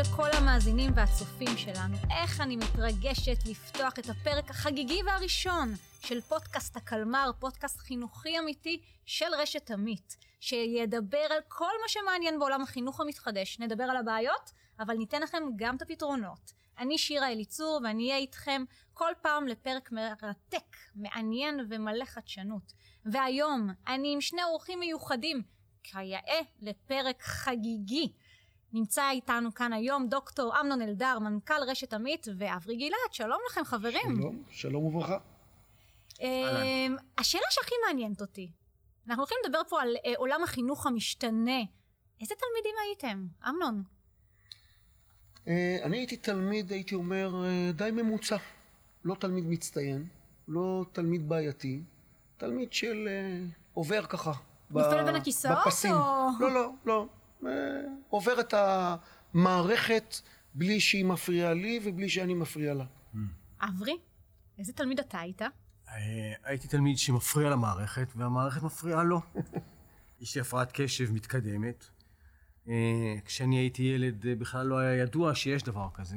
לכל המאזינים והצופים שלנו. איך אני מתרגשת לפתוח את הפרק החגיגי והראשון של פודקאסט הקלמר, פודקאסט חינוכי אמיתי של רשת עמית, שידבר על כל מה שמעניין בעולם החינוך המתחדש. נדבר על הבעיות, אבל ניתן לכם גם את הפתרונות. אני שירה אליצור ואני אהיה איתכם כל פעם לפרק מרתק, מעניין ומלא חדשנות. והיום אני עם שני אורחים מיוחדים, כיאה לפרק חגיגי. נמצא איתנו כאן היום דוקטור אמנון אלדר, מנכ"ל רשת עמית, ואברי גלעד, שלום לכם חברים. שלום, שלום וברכה. אמ, השאלה שהכי מעניינת אותי, אנחנו הולכים לדבר פה על אה, עולם החינוך המשתנה. איזה תלמידים הייתם? אמנון. אה, אני הייתי תלמיד, הייתי אומר, אה, די ממוצע. לא תלמיד מצטיין, לא תלמיד בעייתי, תלמיד של אה, עובר ככה. ב- נופל בין הכיסאות, בפסים. או- לא, לא, לא. אה, עובר את המערכת בלי שהיא מפריעה לי ובלי שאני מפריע לה. אברי, איזה תלמיד אתה היית? אה, הייתי תלמיד שמפריע למערכת, והמערכת מפריעה לו. יש לי הפרעת קשב מתקדמת. אה, כשאני הייתי ילד בכלל לא היה ידוע שיש דבר כזה.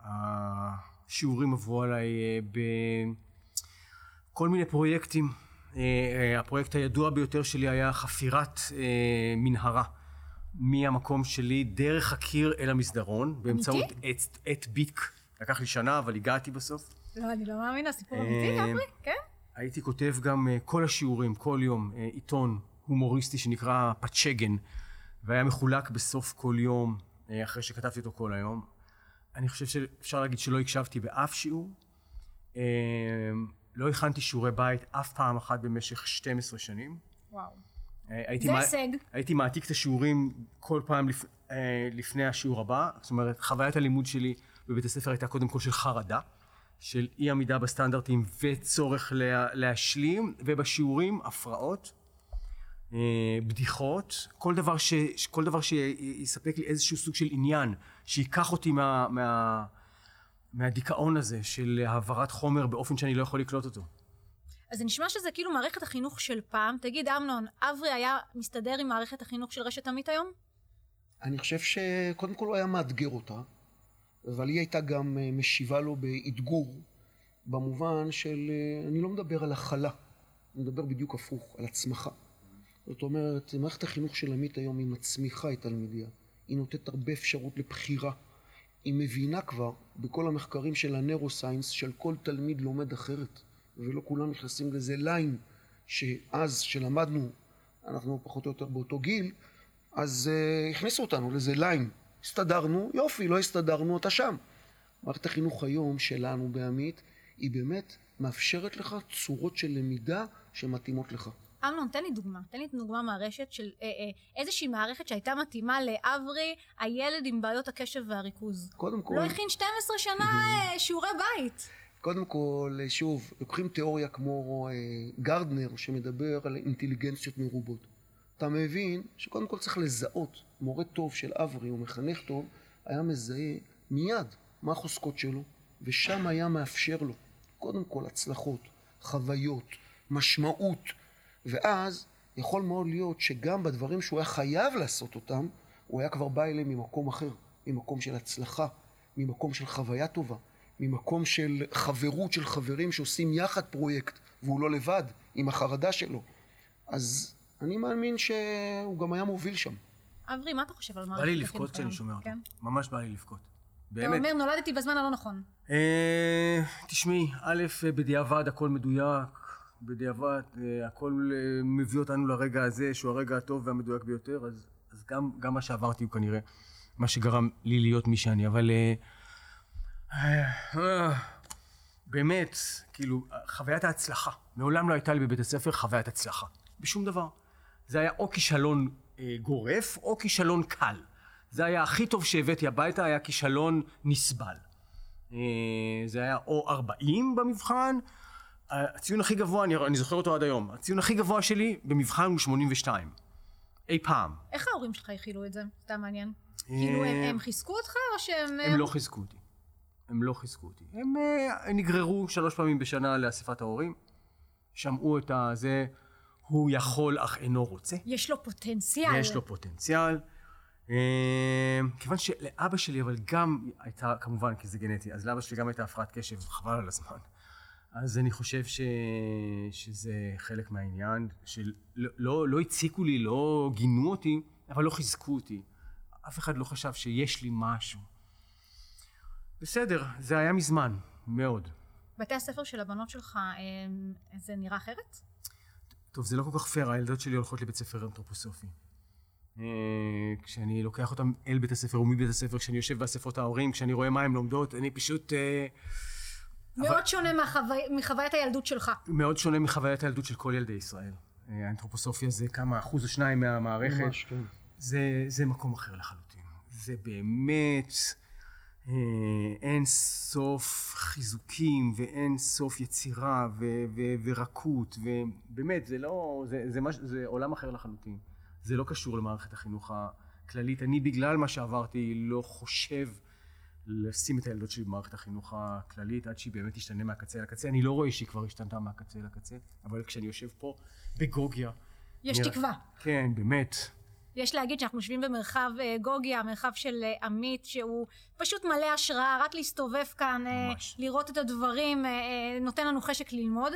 השיעורים עברו עליי בכל מיני פרויקטים. אה, אה, הפרויקט הידוע ביותר שלי היה חפירת אה, מנהרה. מהמקום שלי דרך הקיר אל המסדרון, באמצעות עט ביק. לקח לי שנה, אבל הגעתי בסוף. לא, אני לא מאמינה, סיפור אמיתי, אברי? כן? הייתי כותב גם כל השיעורים, כל יום, עיתון הומוריסטי שנקרא פצ'גן, והיה מחולק בסוף כל יום, אחרי שכתבתי אותו כל היום. אני חושב שאפשר להגיד שלא הקשבתי באף שיעור. לא הכנתי שיעורי בית אף פעם אחת במשך 12 שנים. וואו. אה, הייתי זה הישג. הייתי מעתיק את השיעורים כל פעם לפ... אה, לפני השיעור הבא. זאת אומרת, חוויית הלימוד שלי בבית הספר הייתה קודם כל של חרדה, של אי עמידה בסטנדרטים וצורך לה... להשלים, ובשיעורים הפרעות, אה, בדיחות, כל דבר, ש... כל דבר שיספק לי איזשהו סוג של עניין, שייקח אותי מה... מה... מהדיכאון הזה של העברת חומר באופן שאני לא יכול לקלוט אותו. אז זה נשמע שזה כאילו מערכת החינוך של פעם. תגיד, אמנון, אברי היה מסתדר עם מערכת החינוך של רשת עמית היום? אני חושב שקודם כל הוא היה מאתגר אותה, אבל היא הייתה גם אה, משיבה לו באתגור, במובן של, אה, אני לא מדבר על הכלה, אני מדבר בדיוק הפוך, על הצמחה. זאת אומרת, מערכת החינוך של עמית היום היא מצמיחה את תלמידיה, היא נותנת הרבה אפשרות לבחירה. היא מבינה כבר, בכל המחקרים של ה neuroscience, של כל תלמיד לומד אחרת, ולא כולם נכנסים לזה line, שאז, שלמדנו, אנחנו פחות או יותר באותו גיל, אז אה, הכניסו אותנו לאיזה line. הסתדרנו, יופי, לא הסתדרנו, אתה שם. מערכת החינוך היום שלנו בעמית, היא באמת מאפשרת לך צורות של למידה שמתאימות לך. אמנון, תן לי דוגמה. תן לי דוגמה מהרשת של אה, אה, איזושהי מערכת שהייתה מתאימה לאברי, הילד עם בעיות הקשב והריכוז. קודם כל, לא הכין 12 שנה אה, שיעורי בית. קודם כל, שוב, לוקחים תיאוריה כמו אה, גרדנר, שמדבר על אינטליגנציות מרובות. אתה מבין שקודם כל צריך לזהות, מורה טוב של אברי או מחנך טוב, היה מזהה מיד מה החוזקות שלו, ושם היה מאפשר לו, קודם כל הצלחות, חוויות, משמעות, ואז יכול מאוד להיות שגם בדברים שהוא היה חייב לעשות אותם, הוא היה כבר בא אליהם ממקום אחר, ממקום של הצלחה, ממקום של חוויה טובה, ממקום של חברות של חברים שעושים יחד פרויקט, והוא לא לבד, עם החרדה שלו. אז אני מאמין שהוא גם היה מוביל שם. אברי, מה אתה חושב על מערכת בא לי החינוך לבכות כשאני? שומע אותו. כן. ממש בא לי לבכות. אתה באמת. אומר, נולדתי בזמן הלא נכון. אה, תשמעי, א', בדיעבד הכל מדויק, בדיעבד אה, הכל אה, מביא אותנו לרגע הזה, שהוא הרגע הטוב והמדויק ביותר, אז, אז גם, גם מה שעברתי הוא כנראה מה שגרם לי להיות מי שאני, אבל אה, באמת, כאילו, חוויית ההצלחה, מעולם לא הייתה לי בבית הספר חוויית הצלחה, בשום דבר. זה היה או כישלון אה, גורף, או כישלון קל. זה היה הכי טוב שהבאתי הביתה, היה כישלון נסבל. אה, זה היה או 40 במבחן, הציון הכי גבוה, אני, אני זוכר אותו עד היום, הציון הכי גבוה שלי במבחן הוא 82. אי פעם. איך ההורים שלך הכילו את זה? סתם מעניין. כאילו, הם, הם חיזקו אותך או שהם... הם לא חיזקו אותי. הם לא חיזקו אותי. הם אה, נגררו שלוש פעמים בשנה לאספת ההורים, שמעו את הזה, הוא יכול אך אינו רוצה. יש לו פוטנציאל. יש לו פוטנציאל. אה, כיוון שלאבא שלי אבל גם הייתה, כמובן כי זה גנטי, אז לאבא שלי גם הייתה הפרעת קשב, חבל על הזמן. אז אני חושב ש... שזה חלק מהעניין, שלא לא, לא הציקו לי, לא גינו אותי, אבל לא חיזקו אותי. אף אחד לא חשב שיש לי משהו. בסדר, זה היה מזמן, מאוד. בתי הספר של הבנות שלך, זה נראה אחרת? טוב, זה לא כל כך פייר, הילדות שלי הולכות לבית ספר אנתרופוסופי. אה, כשאני לוקח אותם אל בית הספר ומבית הספר, כשאני יושב באספות ההורים, כשאני רואה מה הן לומדות, אני פשוט... אה, מאוד אבל... שונה מחווי... מחוויית הילדות שלך. מאוד שונה מחוויית הילדות של כל ילדי ישראל. אה, האנתרופוסופיה זה כמה אחוז או שניים מהמערכת. ממש, כן. זה, זה מקום אחר לחלוטין. זה באמת אה, אין סוף חיזוקים ואין סוף יצירה ו, ו, ורקות, ובאמת, זה לא, זה, זה, מש, זה עולם אחר לחלוטין. זה לא קשור למערכת החינוך הכללית. אני בגלל מה שעברתי לא חושב לשים את הילדות שלי במערכת החינוך הכללית עד שהיא באמת תשתנה מהקצה לקצה. אני לא רואה שהיא כבר השתנתה מהקצה לקצה, אבל כשאני יושב פה בגוגיה... יש נראה, תקווה. כן, באמת. יש להגיד שאנחנו יושבים במרחב אה, גוגיה, מרחב של אה, עמית, שהוא פשוט מלא השראה, רק להסתובב כאן, אה, ממש. לראות את הדברים, נותן לנו חשק ללמוד.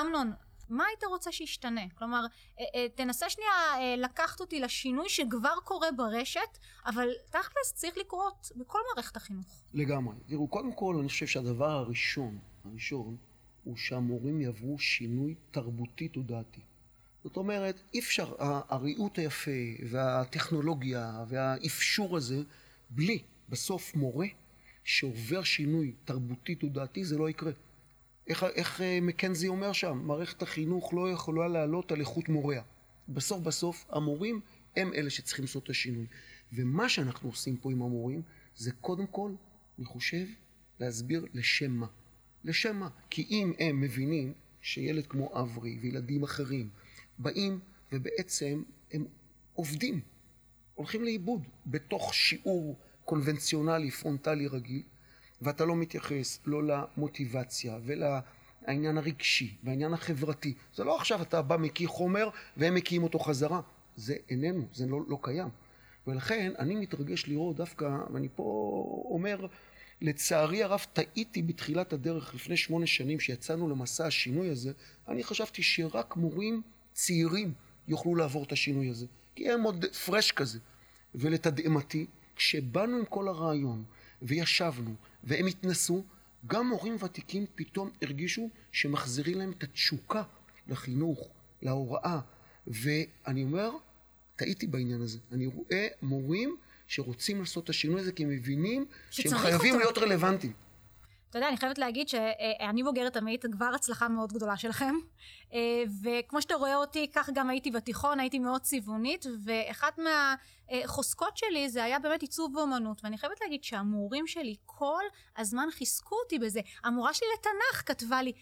אמנון, מה היית רוצה שישתנה? כלומר, תנסה שנייה לקחת אותי לשינוי שכבר קורה ברשת, אבל תכלס צריך לקרות בכל מערכת החינוך. לגמרי. תראו, קודם כל, אני חושב שהדבר הראשון, הראשון, הוא שהמורים יעברו שינוי תרבותי תודעתי. זאת אומרת, אי אפשר, הריהוט היפה והטכנולוגיה והאפשור הזה, בלי בסוף מורה שעובר שינוי תרבותי תודעתי, זה לא יקרה. איך, איך אה, מקנזי אומר שם? מערכת החינוך לא יכולה לעלות על איכות מוריה. בסוף בסוף המורים הם אלה שצריכים לעשות את השינוי. ומה שאנחנו עושים פה עם המורים זה קודם כל, אני חושב, להסביר לשם מה. לשם מה? כי אם הם מבינים שילד כמו אברי וילדים אחרים באים ובעצם הם עובדים, הולכים לאיבוד בתוך שיעור קונבנציונלי פרונטלי רגיל, ואתה לא מתייחס לא למוטיבציה ולעניין הרגשי והעניין החברתי. זה לא עכשיו אתה בא מקיא חומר והם מקיאים אותו חזרה. זה איננו, זה לא, לא קיים. ולכן אני מתרגש לראות דווקא, ואני פה אומר, לצערי הרב טעיתי בתחילת הדרך לפני שמונה שנים שיצאנו למסע השינוי הזה, אני חשבתי שרק מורים צעירים יוכלו לעבור את השינוי הזה, כי הם עוד פרש כזה. ולתדהמתי, כשבאנו עם כל הרעיון וישבנו והם התנסו, גם מורים ותיקים פתאום הרגישו שמחזירים להם את התשוקה לחינוך, להוראה, ואני אומר, טעיתי בעניין הזה. אני רואה מורים שרוצים לעשות את השינוי הזה כי הם מבינים שהם חייבים אותו. להיות רלוונטיים. אתה יודע, אני חייבת להגיד שאני בוגרת עמית, כבר הצלחה מאוד גדולה שלכם. אה, וכמו שאתה רואה אותי, כך גם הייתי בתיכון, הייתי מאוד צבעונית, ואחת מהחוזקות שלי זה היה באמת עיצוב ואומנות. ואני חייבת להגיד שהמורים שלי כל הזמן חיזקו אותי בזה. המורה שלי לתנ"ך כתבה לי,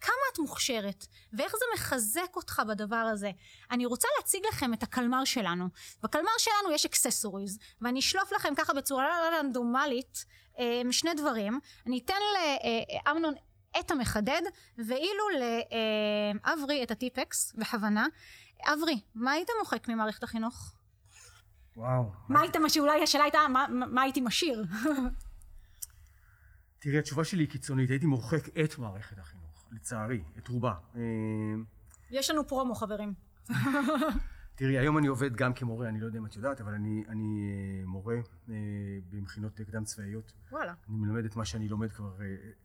כמה את מוכשרת, ואיך זה מחזק אותך בדבר הזה. אני רוצה להציג לכם את הקלמר שלנו. בקלמר שלנו יש אקססוריז, ואני אשלוף לכם ככה בצורה רנדומלית אה, שני דברים. אני אתן לאמנון את המחדד, ואילו לאברי את הטיפקס, בכוונה. אברי, מה היית מוחק ממערכת החינוך? וואו. מה היית משאיר? אולי השאלה הייתה, מה, מה הייתי משאיר? תראי, התשובה שלי היא קיצונית, הייתי מוחק את מערכת החינוך. לצערי, את רובה. אה, יש לנו פרומו, חברים. תראי, היום אני עובד גם כמורה, אני לא יודע אם את יודעת, אבל אני, אני אה, מורה אה, במכינות קדם צבאיות. וואלה. אני מלמד את מה שאני לומד כבר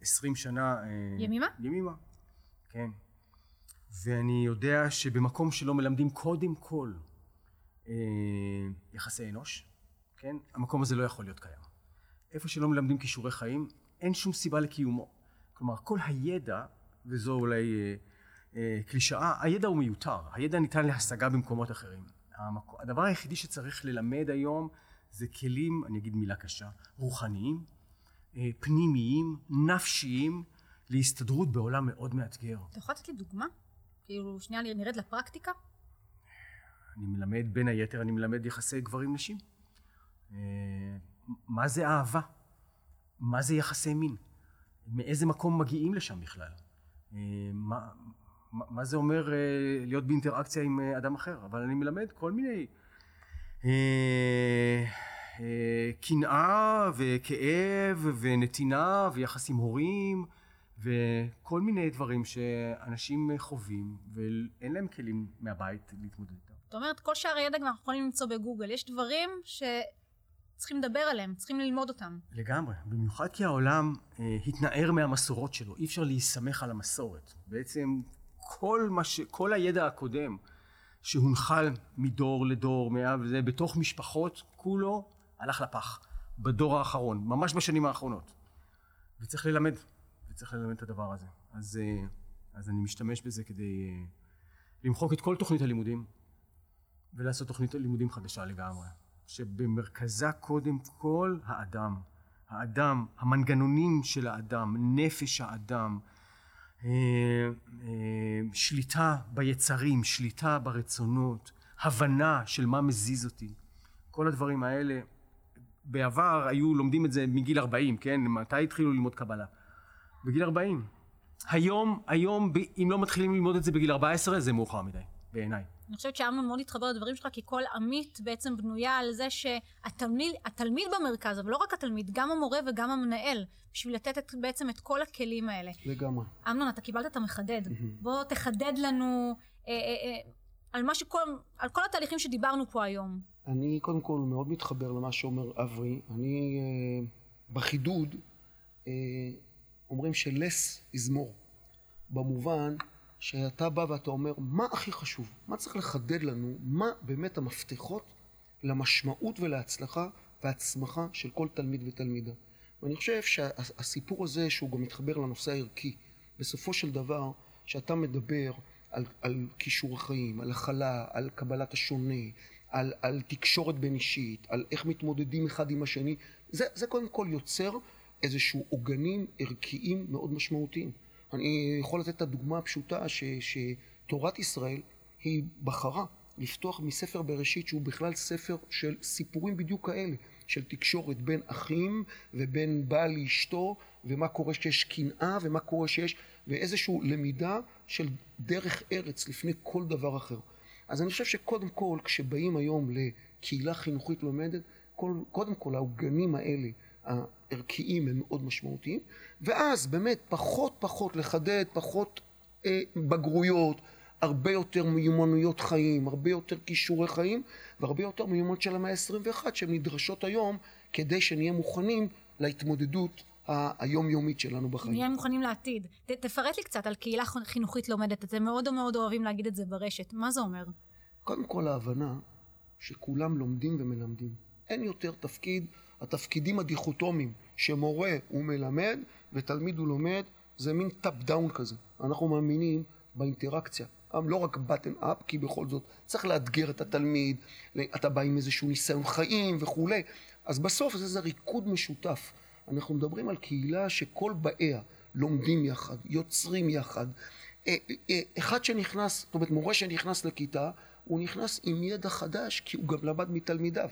עשרים שנה. ימימה? ימימה, כן. ואני יודע שבמקום שלא מלמדים קודם כל יחסי אנוש, כן? המקום הזה לא יכול להיות קיים. איפה שלא מלמדים כישורי חיים, אין שום סיבה לקיומו. כלומר, כל הידע וזו אולי אה, אה, קלישאה, הידע הוא מיותר, הידע ניתן להשגה במקומות אחרים. המקו, הדבר היחידי שצריך ללמד היום זה כלים, אני אגיד מילה קשה, רוחניים, אה, פנימיים, נפשיים, להסתדרות בעולם מאוד מאתגר. אתה יכול לתת לי דוגמה? כאילו, שנייה נרד לפרקטיקה? אני מלמד, בין היתר, אני מלמד יחסי גברים-נשים. אה, מה זה אהבה? מה זה יחסי מין? מאיזה מקום מגיעים לשם בכלל? מה, מה זה אומר אה, להיות באינטראקציה עם אה, אדם אחר, אבל אני מלמד כל מיני אה, אה, קנאה וכאב ונתינה ויחס עם הורים וכל מיני דברים שאנשים חווים ואין להם כלים מהבית להתמודד איתם. זאת אומרת, כל שאר הידע אנחנו יכולים למצוא בגוגל. יש דברים שצריכים לדבר עליהם, צריכים ללמוד אותם. לגמרי, במיוחד כי העולם אה, התנער מהמסורות שלו, אי אפשר להסתמך על המסורת. בעצם כל, ש... כל הידע הקודם שהונחל מדור לדור, מאב וזה, בתוך משפחות, כולו הלך לפח. בדור האחרון, ממש בשנים האחרונות. וצריך ללמד, וצריך ללמד את הדבר הזה. אז, אה, אז אני משתמש בזה כדי אה, למחוק את כל תוכנית הלימודים ולעשות תוכנית לימודים חדשה לגמרי. שבמרכזה קודם כל האדם. האדם, המנגנונים של האדם, נפש האדם, אה, שליטה ביצרים, שליטה ברצונות, הבנה של מה מזיז אותי. כל הדברים האלה, בעבר היו לומדים את זה מגיל 40, כן? מתי התחילו ללמוד קבלה? בגיל 40. היום, היום, אם לא מתחילים ללמוד את זה בגיל 14, זה מאוחר מדי, בעיניי. אני חושבת שאמנון מאוד התחבר לדברים שלך, כי כל עמית בעצם בנויה על זה שהתלמיד במרכז, אבל לא רק התלמיד, גם המורה וגם המנהל, בשביל לתת את, בעצם את כל הכלים האלה. לגמרי. אמנון, אתה קיבלת את המחדד. בוא תחדד לנו אה, אה, אה, על, מה שכל, על כל התהליכים שדיברנו פה היום. אני קודם כל מאוד מתחבר למה שאומר אברי. אני, אה, בחידוד, אה, אומרים ש-less is more. במובן שאתה בא ואתה אומר, מה הכי חשוב? מה צריך לחדד לנו? מה באמת המפתחות למשמעות ולהצלחה והצמחה של כל תלמיד ותלמידה? ואני חושב שהסיפור הזה, שהוא גם מתחבר לנושא הערכי, בסופו של דבר, שאתה מדבר על, על כישור החיים, על הכלה, על קבלת השונה, על, על תקשורת בין אישית, על איך מתמודדים אחד עם השני, זה, זה קודם כל יוצר איזשהו עוגנים ערכיים מאוד משמעותיים. אני יכול לתת את הדוגמה הפשוטה ש, שתורת ישראל היא בחרה לפתוח מספר בראשית שהוא בכלל ספר של סיפורים בדיוק כאלה, של תקשורת בין אחים ובין בעל לאשתו ומה קורה כשיש קנאה ומה קורה שיש ואיזושהי למידה של דרך ארץ לפני כל דבר אחר. אז אני חושב שקודם כל כשבאים היום לקהילה חינוכית לומדת, קודם כל העוגנים האלה הערכיים הם מאוד משמעותיים, ואז באמת פחות פחות לחדד, פחות אה, בגרויות, הרבה יותר מיומנויות חיים, הרבה יותר כישורי חיים, והרבה יותר מיומנויות של המאה ה-21 שהן נדרשות היום כדי שנהיה מוכנים להתמודדות היומיומית שלנו בחיים. נהיה מוכנים לעתיד. ת, תפרט לי קצת על קהילה חינוכית לומדת. אתם מאוד מאוד אוהבים להגיד את זה ברשת. מה זה אומר? קודם כל ההבנה שכולם לומדים ומלמדים. אין יותר תפקיד התפקידים הדיכוטומיים שמורה הוא מלמד ותלמיד הוא לומד זה מין top down כזה. אנחנו מאמינים באינטראקציה. לא רק bottom up, כי בכל זאת צריך לאתגר את התלמיד, אתה בא עם איזשהו ניסיון חיים וכולי. אז בסוף זה איזה ריקוד משותף. אנחנו מדברים על קהילה שכל באיה לומדים יחד, יוצרים יחד. אה, אה, אחד שנכנס, זאת אומרת מורה שנכנס לכיתה, הוא נכנס עם ידע חדש כי הוא גם למד מתלמידיו.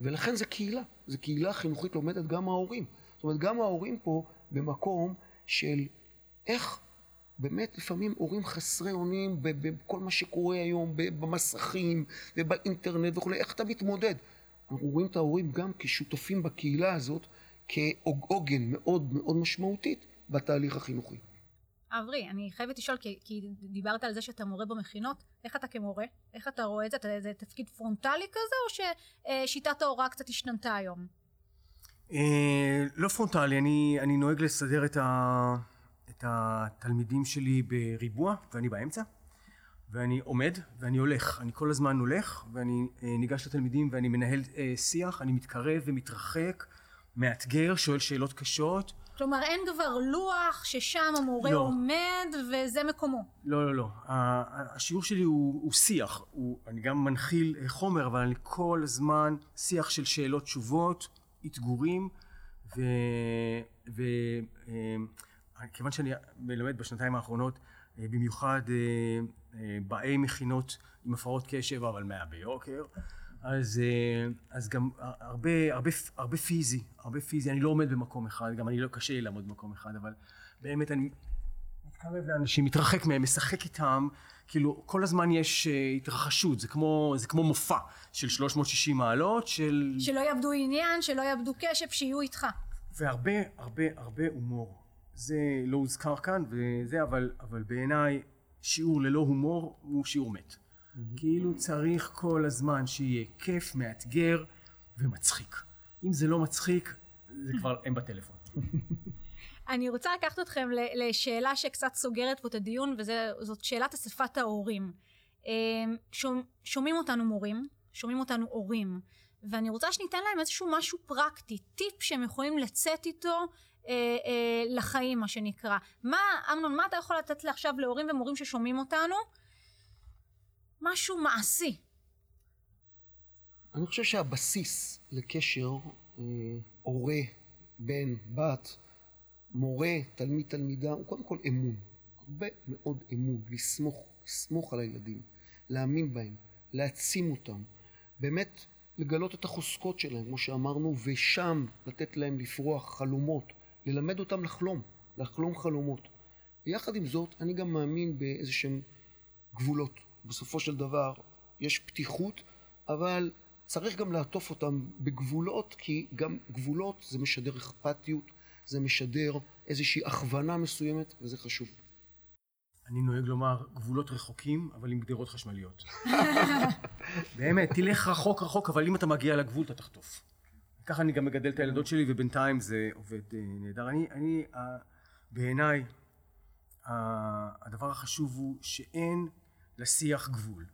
ולכן זה קהילה, זה קהילה חינוכית לומדת גם ההורים. זאת אומרת, גם ההורים פה במקום של איך באמת לפעמים הורים חסרי אונים בכל מה שקורה היום, במסכים ובאינטרנט וכולי, איך אתה מתמודד? אנחנו רואים את ההורים גם כשותפים בקהילה הזאת, כעוגן מאוד מאוד משמעותית בתהליך החינוכי. אברי, אני חייבת לשאול, כי, כי דיברת על זה שאתה מורה במכינות, איך אתה כמורה? איך אתה רואה את זה? אתה, זה תפקיד פרונטלי כזה, או ששיטת ההוראה קצת השתנתה היום? אה, לא פרונטלי, אני, אני נוהג לסדר את, ה, את התלמידים שלי בריבוע, ואני באמצע, ואני עומד, ואני הולך. אני כל הזמן הולך, ואני אה, ניגש לתלמידים, ואני מנהל אה, שיח, אני מתקרב ומתרחק, מאתגר, שואל שאלות קשות. כלומר, אין כבר לוח ששם המורה לא. עומד וזה מקומו. לא, לא, לא. השיעור שלי הוא, הוא שיח. הוא, אני גם מנחיל חומר, אבל אני כל הזמן שיח של שאלות תשובות, אתגורים, ו... ו אה, כיוון שאני מלמד בשנתיים האחרונות, אה, במיוחד אה, באי מכינות עם הפרעות קשב, אבל מאה ביוקר, אז, אה, אז גם הרבה, הרבה, הרבה פיזי, הרבה פיזי, אני לא עומד במקום אחד, גם אני לא קשה לי לעמוד במקום אחד, אבל באמת אני מתקרב לאנשים, מתרחק מהם, משחק איתם, כאילו כל הזמן יש uh, התרחשות, זה כמו, זה כמו מופע של 360 מעלות, של... שלא יאבדו עניין, שלא יאבדו קשב, שיהיו איתך. והרבה, הרבה, הרבה הומור. זה לא הוזכר כאן, וזה, אבל, אבל בעיניי שיעור ללא הומור הוא שיעור מת. כאילו צריך כל הזמן שיהיה כיף, מאתגר ומצחיק. אם זה לא מצחיק, זה כבר הם בטלפון. אני רוצה לקחת אתכם לשאלה שקצת סוגרת פה את הדיון, וזאת שאלת אספת ההורים. אמ, שומעים אותנו מורים, שומעים אותנו הורים, ואני רוצה שניתן להם איזשהו משהו פרקטי, טיפ שהם יכולים לצאת איתו אה, אה, לחיים, מה שנקרא. מה, אמנון, מה אתה יכול לתת עכשיו להורים ומורים ששומעים אותנו? משהו מעשי. אני חושב שהבסיס לקשר אה, הורה, בן, בת, מורה, תלמיד, תלמידה, הוא קודם כל אמון. הרבה מאוד אמון, לסמוך, לסמוך על הילדים, להאמין בהם, להעצים אותם, באמת לגלות את החוזקות שלהם, כמו שאמרנו, ושם לתת להם לפרוח חלומות, ללמד אותם לחלום, לחלום חלומות. ויחד עם זאת, אני גם מאמין באיזה שהם גבולות. בסופו של דבר, יש פתיחות, אבל צריך גם לעטוף אותם בגבולות, כי גם גבולות זה משדר אכפתיות, זה משדר איזושהי הכוונה מסוימת, וזה חשוב. אני נוהג לומר גבולות רחוקים, אבל עם גדרות חשמליות. באמת, תלך רחוק רחוק, אבל אם אתה מגיע לגבול אתה תחטוף. ככה אני גם מגדל את הילדות שלי, ובינתיים זה עובד אה, נהדר. אני, אני, uh, בעיניי, הדבר החשוב הוא שאין לשיח גבול.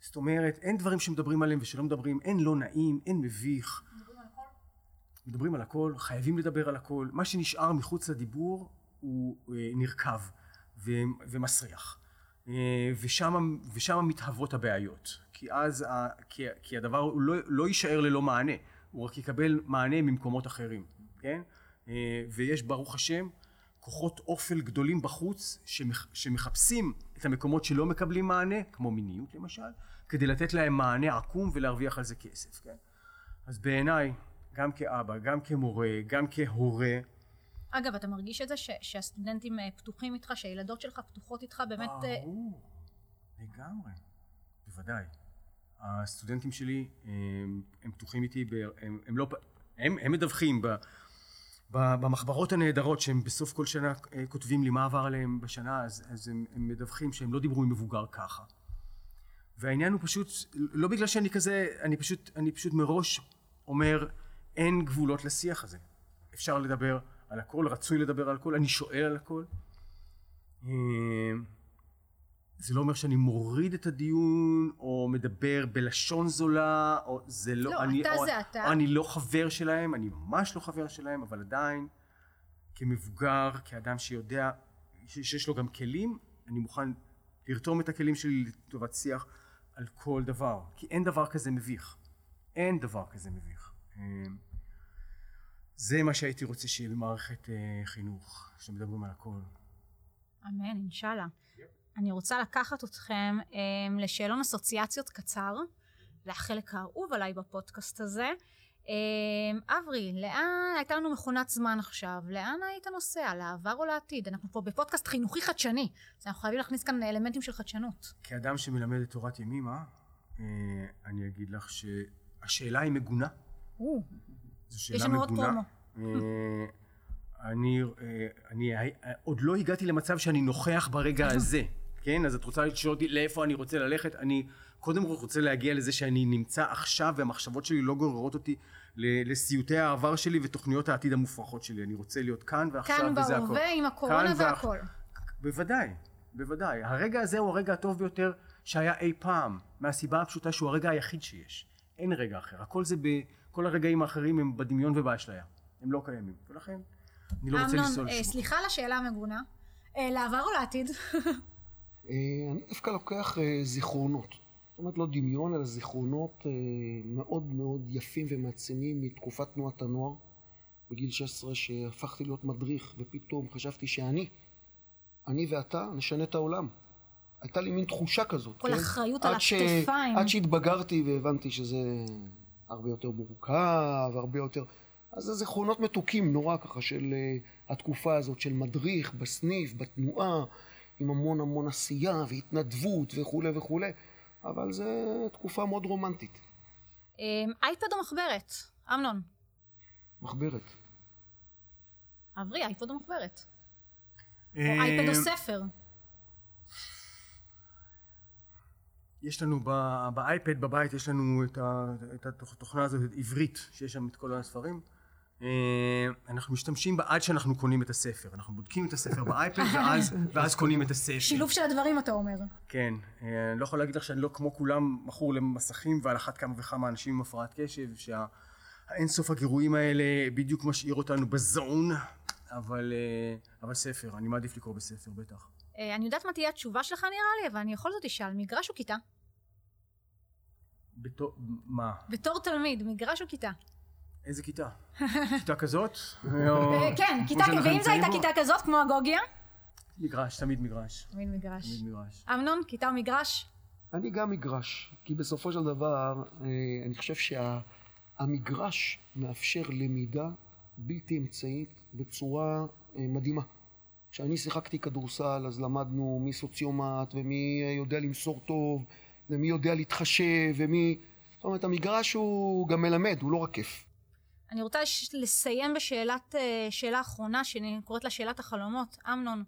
זאת אומרת, אין דברים שמדברים עליהם ושלא מדברים, אין לא נעים, אין מביך. מדברים על הכל? מדברים על הכל, חייבים לדבר על הכל. מה שנשאר מחוץ לדיבור הוא אה, נרקב ומסריח. אה, ושם, ושם מתהוות הבעיות. כי אז, כי, כי הדבר הוא לא, לא יישאר ללא מענה, הוא רק יקבל מענה ממקומות אחרים, כן? אה, ויש ברוך השם כוחות אופל גדולים בחוץ שמח, שמחפשים את המקומות שלא מקבלים מענה, כמו מיניות למשל, כדי לתת להם מענה עקום ולהרוויח על זה כסף, כן? אז בעיניי, גם כאבא, גם כמורה, גם כהורה, אגב, אתה מרגיש את זה ש, שהסטודנטים אה, פתוחים איתך, שהילדות שלך פתוחות איתך באמת... אה, ברור, לגמרי, בוודאי. הסטודנטים שלי הם, הם פתוחים איתי, הם, הם לא... הם, הם מדווחים ב, ב, במחברות הנהדרות שהם בסוף כל שנה אה, כותבים לי מה עבר עליהם בשנה, אז, אז הם, הם מדווחים שהם לא דיברו עם מבוגר ככה. והעניין הוא פשוט, לא בגלל שאני כזה, אני פשוט, אני פשוט מראש אומר, אין גבולות לשיח הזה. אפשר לדבר על הכל, רצוי לדבר על הכל, אני שואל על הכל. זה לא אומר שאני מוריד את הדיון, או מדבר בלשון זולה, או זה לא... לא, אני, אתה או, זה אתה. אני לא חבר שלהם, אני ממש לא חבר שלהם, אבל עדיין, כמבוגר, כאדם שיודע, שיש לו גם כלים, אני מוכן לרתום את הכלים שלי לטובת שיח על כל דבר. כי אין דבר כזה מביך. אין דבר כזה מביך. אה, זה מה שהייתי רוצה שיהיה במערכת אה, חינוך, שמדברים על הכל. אמן, אינשאללה. אני רוצה לקחת אתכם אה, לשאלון אסוציאציות קצר, לחלק האהוב עליי בפודקאסט הזה. אה, אברי, לאן, הייתה לנו מכונת זמן עכשיו, לאן היית נוסע, לעבר או לעתיד? אנחנו פה בפודקאסט חינוכי חדשני, אז אנחנו חייבים להכניס כאן אלמנטים של חדשנות. כאדם שמלמד את תורת ימימה, אה, אני אגיד לך שהשאלה היא מגונה. או. זו שאלה מגונה. אה, אני, אה, אני אה, עוד לא הגעתי למצב שאני נוכח ברגע הזה, כן? אז את רוצה לשאול אותי לאיפה אני רוצה ללכת? אני קודם כל רוצה להגיע לזה שאני נמצא עכשיו והמחשבות שלי לא גוררות אותי לסיוטי העבר שלי ותוכניות העתיד המופרכות שלי. אני רוצה להיות כאן ועכשיו כאן וזה הכל. כאן בהווה עם הקורונה והכל. בוודאי, בוודאי. הרגע הזה הוא הרגע הטוב ביותר שהיה אי פעם, מהסיבה הפשוטה שהוא הרגע היחיד שיש. אין רגע אחר. הכל זה ב... כל הרגעים האחרים הם בדמיון ובאשליה. הם לא קיימים. ולכן, אני לא רוצה לנסוע לשום. אמנון, סליחה על השאלה המגונה. אה, לעבר או לעתיד? אה, אני דווקא לוקח אה, זיכרונות. זאת אומרת, לא דמיון, אלא זיכרונות מאוד מאוד יפים ומעצימים מתקופת תנועת הנוער. בגיל 16 שהפכתי להיות מדריך, ופתאום חשבתי שאני, אני ואתה, נשנה את העולם. הייתה לי מין תחושה כזאת. כל כן? אחריות על הכתפיים. עד שהתבגרתי והבנתי שזה הרבה יותר מורכב, הרבה יותר... אז זה זיכרונות מתוקים נורא ככה של uh, התקופה הזאת של מדריך בסניף, בתנועה, עם המון המון עשייה והתנדבות וכולי וכולי, אבל זו תקופה מאוד רומנטית. אמ, אייפד או מחברת? אמנון. מחברת. אברי, אייפד או מחברת? או אה, אייפד או ספר? יש לנו באייפד בבית, יש לנו את, התוכנה הזאת, את עברית, שיש שם את כל הספרים. אה, אנחנו משתמשים בה עד שאנחנו קונים את הספר. אנחנו בודקים את הספר באייפד ואז, ואז קונים את הספר. שילוב של הדברים אתה אומר. כן. אה, אני לא יכול להגיד לך שאני לא כמו כולם מכור למסכים ועל אחת כמה וכמה אנשים עם הפרעת קשב, שהאינסוף הגירויים האלה בדיוק משאיר אותנו בזון, אבל, אה, אבל ספר, אני מעדיף לקרוא בספר בטח. אני יודעת מה תהיה התשובה שלך נראה לי, אבל אני בכל זאת אשאל, מגרש או כיתה? בתור, מה? בתור תלמיד, מגרש או כיתה? איזה כיתה? כיתה כזאת? אה, כן, כיתה, ואם זו הייתה? כיתה כזאת, כמו הגוגיה? מגרש, תמיד מגרש. תמיד מגרש. תמיד מגרש. אמנון, כיתה או מגרש? אני גם מגרש, כי בסופו של דבר, אה, אני חושב שהמגרש מאפשר למידה בלתי אמצעית בצורה אה, מדהימה. כשאני שיחקתי כדורסל, אז למדנו מי סוציומט, ומי יודע למסור טוב, ומי יודע להתחשב, ומי... זאת אומרת, המגרש הוא גם מלמד, הוא לא רק כיף. אני רוצה לסיים בשאלת, אה, שאלה אחרונה, שאני קוראת לה שאלת החלומות. אמנון,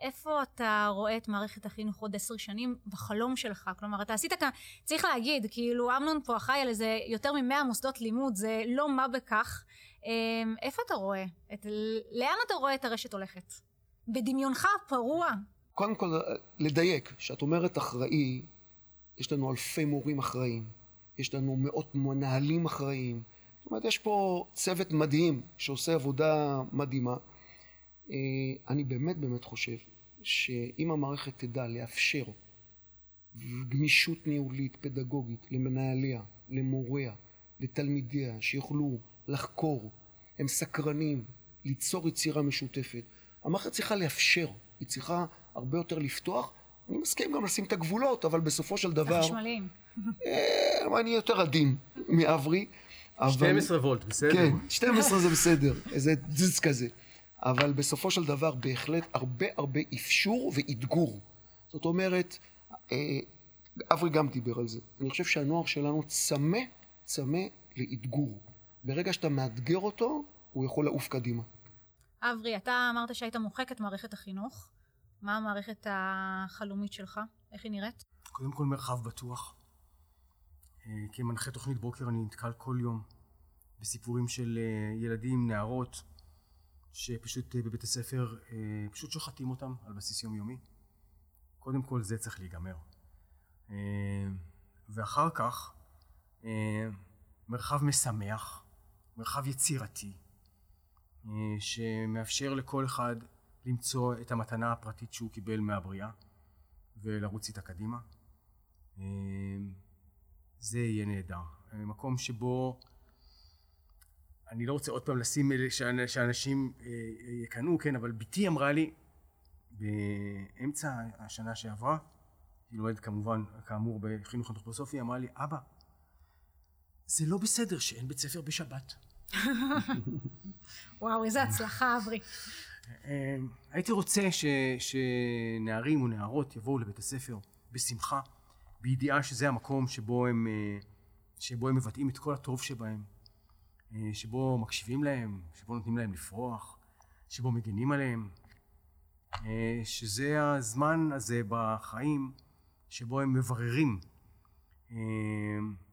איפה אתה רואה את מערכת החינוך עוד עשר שנים בחלום שלך? כלומר, אתה עשית כאן, צריך להגיד, כאילו, אמנון פה אחראי על איזה יותר ממאה מוסדות לימוד, זה לא מה בכך. אה, איפה אתה רואה? את, לאן אתה רואה את הרשת הולכת? בדמיונך הפרוע. קודם כל, לדייק, כשאת אומרת אחראי, יש לנו אלפי מורים אחראיים, יש לנו מאות מנהלים אחראיים, זאת אומרת, יש פה צוות מדהים שעושה עבודה מדהימה. אה, אני באמת באמת חושב שאם המערכת תדע לאפשר גמישות ניהולית, פדגוגית, למנהליה, למוריה, לתלמידיה, שיוכלו לחקור, הם סקרנים, ליצור יצירה משותפת. המערכת צריכה לאפשר, היא צריכה הרבה יותר לפתוח. אני מסכים גם לשים את הגבולות, אבל בסופו של דבר... החשמליים. אה, אני יותר עדין מאברי. אבל- 12 וולט, בסדר? כן, 12 זה בסדר, איזה זיז כזה. אבל בסופו של דבר בהחלט הרבה הרבה אפשור ואתגור. זאת אומרת, אה, אברי גם דיבר על זה. אני חושב שהנוער שלנו צמא, צמא לאתגור. ברגע שאתה מאתגר אותו, הוא יכול לעוף קדימה. אברי, אתה אמרת שהיית מוחק את מערכת החינוך. מה המערכת החלומית שלך? איך היא נראית? קודם כל מרחב בטוח. אה, כמנחה תוכנית בוקר אני נתקל כל יום בסיפורים של אה, ילדים, נערות, שפשוט אה, בבית הספר פשוט שוחטים אותם על בסיס יומיומי. קודם כל זה צריך להיגמר. ואחר כך מרחב משמח, מרחב יצירתי, שמאפשר לכל אחד למצוא את המתנה הפרטית שהוא קיבל מהבריאה ולרוץ איתה קדימה. אה, זה יהיה נהדר. אה, מקום שבו אני לא רוצה עוד פעם לשים שאנ- שאנשים אה, אה, יקנאו, כן, אבל בתי אמרה לי באמצע השנה שעברה, היא לומדת כמובן, כאמור, בחינוך אנתרופוסופי, אמרה לי, אבא, זה לא בסדר שאין בית ספר בשבת. וואו, איזה הצלחה, אברי. אה, הייתי רוצה ש, שנערים או נערות יבואו לבית הספר בשמחה, בידיעה שזה המקום שבו הם, אה, שבו הם מבטאים את כל הטוב שבהם, אה, שבו מקשיבים להם, שבו נותנים להם לפרוח, שבו מגינים עליהם, אה, שזה הזמן הזה בחיים שבו הם מבררים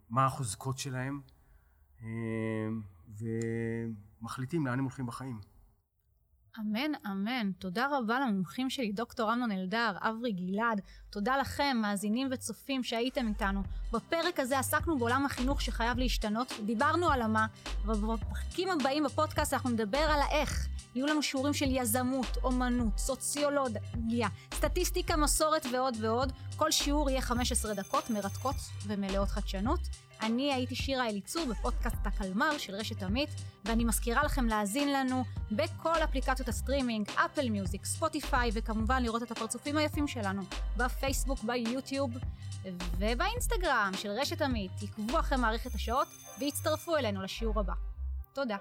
מה החוזקות שלהם ומחליטים לאן הם הולכים בחיים. אמן, אמן. תודה רבה למומחים שלי, דוקטור אמנון אלדר, אברי גלעד. תודה לכם, מאזינים וצופים שהייתם איתנו. בפרק הזה עסקנו בעולם החינוך שחייב להשתנות, דיברנו על המה, ובפרקים הבאים בפודקאסט אנחנו נדבר על האיך. יהיו לנו שיעורים של יזמות, אומנות, סוציולוגיה, סטטיסטיקה, מסורת ועוד ועוד. כל שיעור יהיה 15 דקות, מרתקות ומלאות חדשנות. אני הייתי שירה אליצור בפודקאסט הקלמר של רשת עמית, ואני מזכירה לכם להאזין לנו בכל אפליקציות הסטרימינג, Apple Music, Spotify, וכמובן לראות את הפרצופים היפים שלנו בפייסבוק, ביוטיוב ובאינסטגרם של רשת עמית. עקבו אחרי מערכת השעות והצטרפו אלינו לשיעור הבא. תודה.